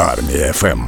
Армія ФМ.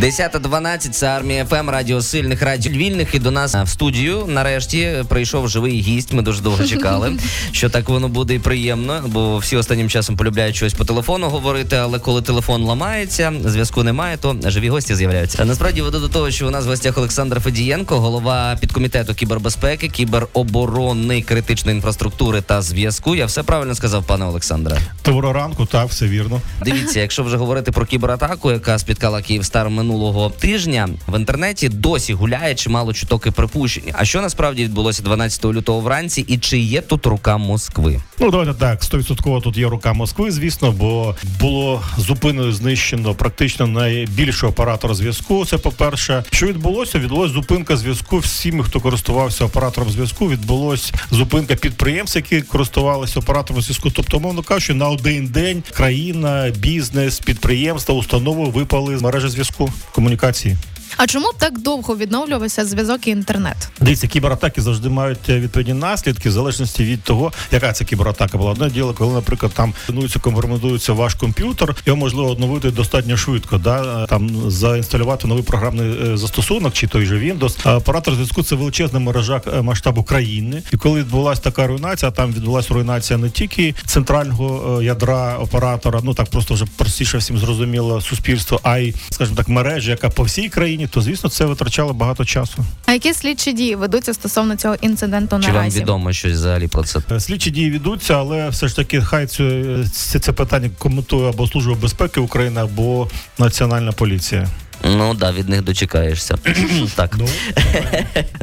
10.12 – це армія ФМ, радіо сильних, радіо вільних. І до нас в студію нарешті прийшов живий гість. Ми дуже довго чекали, що так воно буде і приємно, бо всі останнім часом полюбляють щось по телефону говорити. Але коли телефон ламається, зв'язку немає, то живі гості з'являються. Насправді веду до того, що у нас в гостях Олександр Федієнко, голова підкомітету кібербезпеки, кібероборони, критичної інфраструктури та зв'язку. Я все правильно сказав, пане Олександре. Доброго ранку, так, все вірно. Дивіться, якщо вже говорити про кібератаку, яка спіткала Київстар минулого тижня, в інтернеті досі гуляє чимало чуток і припущень. А що насправді відбулося 12 лютого вранці, і чи є тут рука Москви? Ну давайте так, 100% тут є рука Москви, звісно, бо було зупинено знищено практично найбільшого оператора зв'язку. Це по-перше, що відбулося? Відбулася зупинка зв'язку всім, хто користувався оператором зв'язку. Відбулася зупинка підприємств, які користувалися оператором зв'язку. Тобто, мовно кажучи, на один день країна, бізнес, підприємства, установи випали з мережі зв'язку комунікації. А чому так довго відновлювався зв'язок і інтернет? Дивіться, кібератаки завжди мають е, відповідні наслідки в залежності від того, яка це кібератака була. Одне діло, коли, наприклад, там планується компрометується ваш комп'ютер, його можливо оновити достатньо швидко. Да? Там заінсталювати новий програмний е, застосунок чи той же Windows. Оператор зв'язку це величезна мережа е, масштабу країни. І коли відбулася така руйнація, там відбулася руйнація не тільки центрального ядра оператора, ну так просто вже простіше всім зрозуміло суспільство, а й, скажімо так, мережа, яка по всій країні то звісно це витрачало багато часу. А які слідчі дії ведуться стосовно цього інциденту Чи вам відомо щось взагалі про це? Е, Слідчі дії ведуться, але все ж таки хай це, це, це питання коментує або служба безпеки України, або національна поліція. Ну да, від них дочекаєшся. так. Ну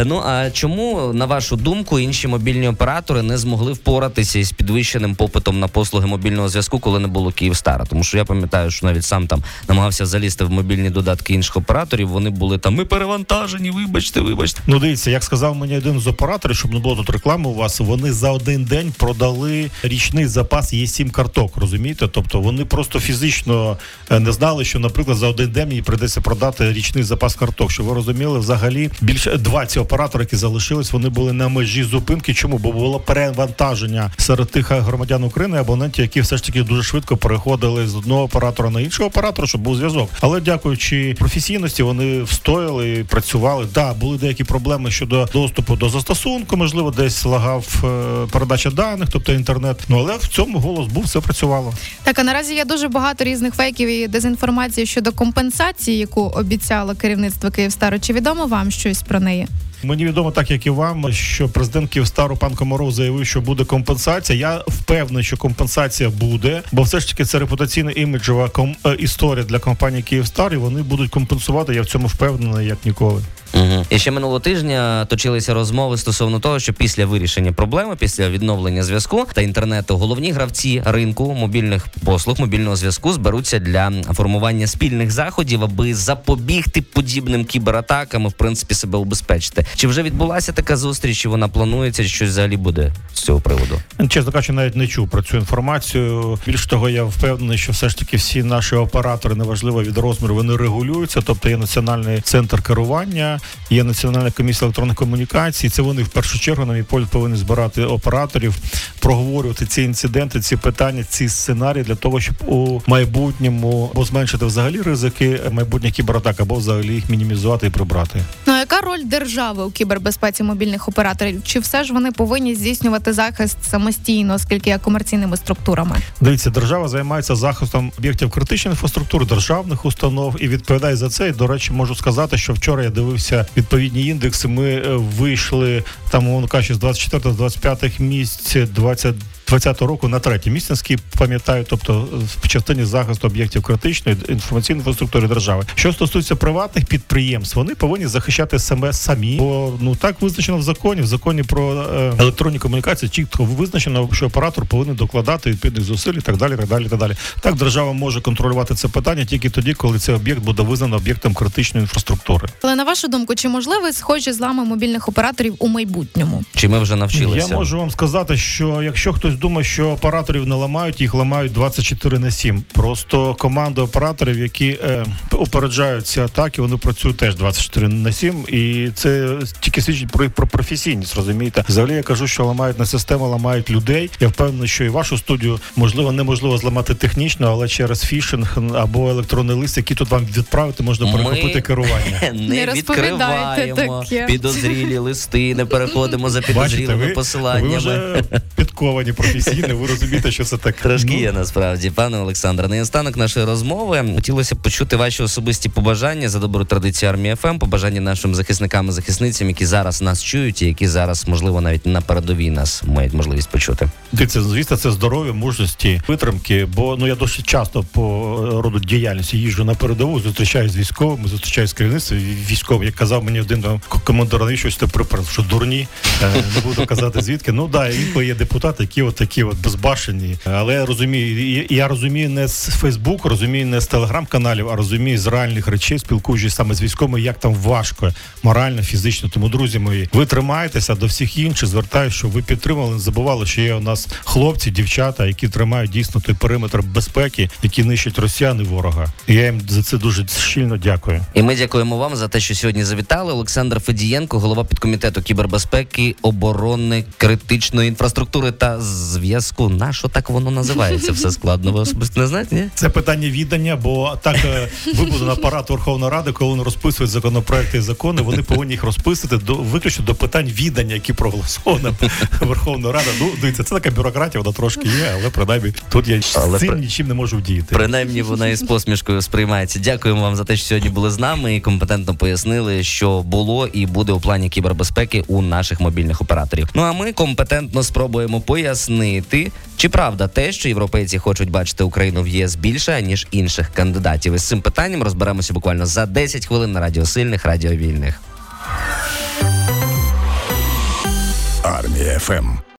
Ну а чому, на вашу думку, інші мобільні оператори не змогли впоратися із підвищеним попитом на послуги мобільного зв'язку, коли не було Київстара? Тому що я пам'ятаю, що навіть сам там намагався залізти в мобільні додатки інших операторів. Вони були там. Ми перевантажені, вибачте, вибачте. ну дивіться, як сказав мені один з операторів, щоб не було тут реклами у вас. Вони за один день продали річний запас є 7 карток. Розумієте? Тобто вони просто фізично е, не знали, що, наприклад, за один день їй прийдеться продати річний запас карток. Щоб ви розуміли, взагалі більше 20 операторів, які залишились, вони були на межі зупинки. Чому? Бо було перевантаження серед тих громадян України, абонентів, які все ж таки дуже швидко переходили з одного оператора на іншого оператора, щоб був зв'язок. Але дякуючи професійності, вони встояли, працювали. Да, були деякі проблеми щодо доступу до застосунку. Можливо, десь лагав е, передача даних, тобто інтернет. Ну але в цьому голос був, все працювало. Так, а наразі є дуже багато різних фейків і дезінформації щодо компенсації, яку обіцяло керівництво Київстару. Чи відомо вам щось про неї? Мені відомо, так як і вам, що президент Київстару пан Комаров заявив, що буде компенсація. Я впевнений, що компенсація буде, бо все ж таки це репутаційна іміджова ком... е, історія для компанії Київстар, і вони будуть компенсувати. Я в цьому впевнений, як ніколи. Угу. І ще минулого тижня точилися розмови стосовно того, що після вирішення проблеми, після відновлення зв'язку та інтернету, головні гравці ринку мобільних послуг мобільного зв'язку зберуться для формування спільних заходів, аби запобігти подібним кібератакам і в принципі себе убезпечити. Чи вже відбулася така зустріч? Чи вона планується? Чи щось взагалі буде з цього приводу? Чесно кажучи, навіть не чув про цю інформацію. Більш того, я впевнений, що все ж таки всі наші оператори, неважливо від розміру, вони регулюються. Тобто є національний центр керування, є національна комісія електронних комунікацій. Це вони в першу чергу, на мій погляд, повинні збирати операторів, проговорювати ці інциденти, ці питання, ці сценарії для того, щоб у майбутньому або зменшити взагалі ризики майбутніх кібератак, або взагалі їх мінімізувати і прибрати. Яка роль держави у кібербезпеці мобільних операторів? Чи все ж вони повинні здійснювати захист самостійно, оскільки є комерційними структурами? Дивіться, держава займається захистом об'єктів критичної інфраструктури, державних установ і відповідає за це. І, до речі, можу сказати, що вчора я дивився відповідні індекси. Ми е, вийшли там, умовно кажучи, з 24-25 місць 20 20 року на третє місце, наскільки пам'ятаю, тобто в частині захисту об'єктів критичної інформаційної інфраструктури держави. Що стосується приватних підприємств, вони повинні захищати себе самі, бо ну так визначено в законі. В законі про е, електронні комунікації чітко визначено, що оператор повинен докладати відповідних зусиль і так далі. Так далі, так далі. Так держава може контролювати це питання тільки тоді, коли цей об'єкт буде визнано об'єктом критичної інфраструктури. Але на вашу думку, чи можливі схожі злами мобільних операторів у майбутньому? Чи ми вже навчилися? Я можу вам сказати, що якщо хтось думаю, що операторів не ламають, їх ламають 24 на 7. Просто команда операторів, які е, опереджають ці атаки, вони працюють теж 24 на 7. І це тільки свідчить про, про професійність, розумієте? Взагалі я кажу, що ламають не систему, ламають людей. Я впевнений, що і вашу студію можливо неможливо зламати технічно, але через фішинг або електронний лист, який тут вам відправити, можна перехопити Ми керування. не Не відкриваємо таке. підозрілі листи, не переходимо за підозрілими ви посиланнями. вже підковані професійно, ви розумієте, що це таке. Трошки Ну, є насправді, пане Олександре. На останок нашої розмови хотілося б почути ваші особисті побажання за добру традицію армії ФМ, побажання нашим захисникам і захисницям, які зараз нас чують, і які зараз, можливо, навіть на передовій нас мають можливість почути. Дивіться, звісно, це здоров'я, мужності, витримки. Бо ну я досить часто по роду діяльності їжджу на передову, зустрічаюсь з військовими, зустрічаюсь з керівництвом військовим. Як казав мені один командир, навіщо ти припер, що дурні, Е, не буду казати звідки. Ну да, інколи є депутати, які от такі от безбашені. Але я розумію, я розумію не з Фейсбуку, розумію не з телеграм-каналів, а розумію з реальних речей, спілкуючись саме з військовими, як там важко, морально, фізично. Тому, друзі мої, ви тримаєтеся до всіх інших. Звертаю, що ви підтримали, не забували, що є у нас хлопці, дівчата, які тримають дійсно той периметр безпеки, які нищать росіян і ворога. І я їм за це дуже щільно дякую. І ми дякуємо вам за те, що сьогодні завітали. Олександр Федієнко, голова підкомітету кібербезпеки, оборони, критичної інфраструктури та зв'язку. На що так воно називається? Все складно. Ви особисто не знаєте? Ні? Це питання віддання, бо так е, вибудований апарат Верховної Ради, коли вони розписують законопроекти і закони, вони повинні їх розписати до виключно до питань віддання, які проголосовані Верховною Радою. Ну дивіться, це така бюрократія, вона трошки є, але принаймні тут я Але з цим при- нічим не можу вдіяти. Принаймні вона із посмішкою сприймається. Дякуємо вам за те, що сьогодні були з нами і компетентно пояснили, що було і буде у плані кібербезпеки у наших мобільних операторів. Ну а ми компетентно спробуємо пояснити, чи правда те, що європейці хочуть бачити Україну в єС більше ніж інших кандидатів. І з цим питанням розберемося буквально за 10 хвилин на радіо сильних, радіо вільних. Армія ФМ.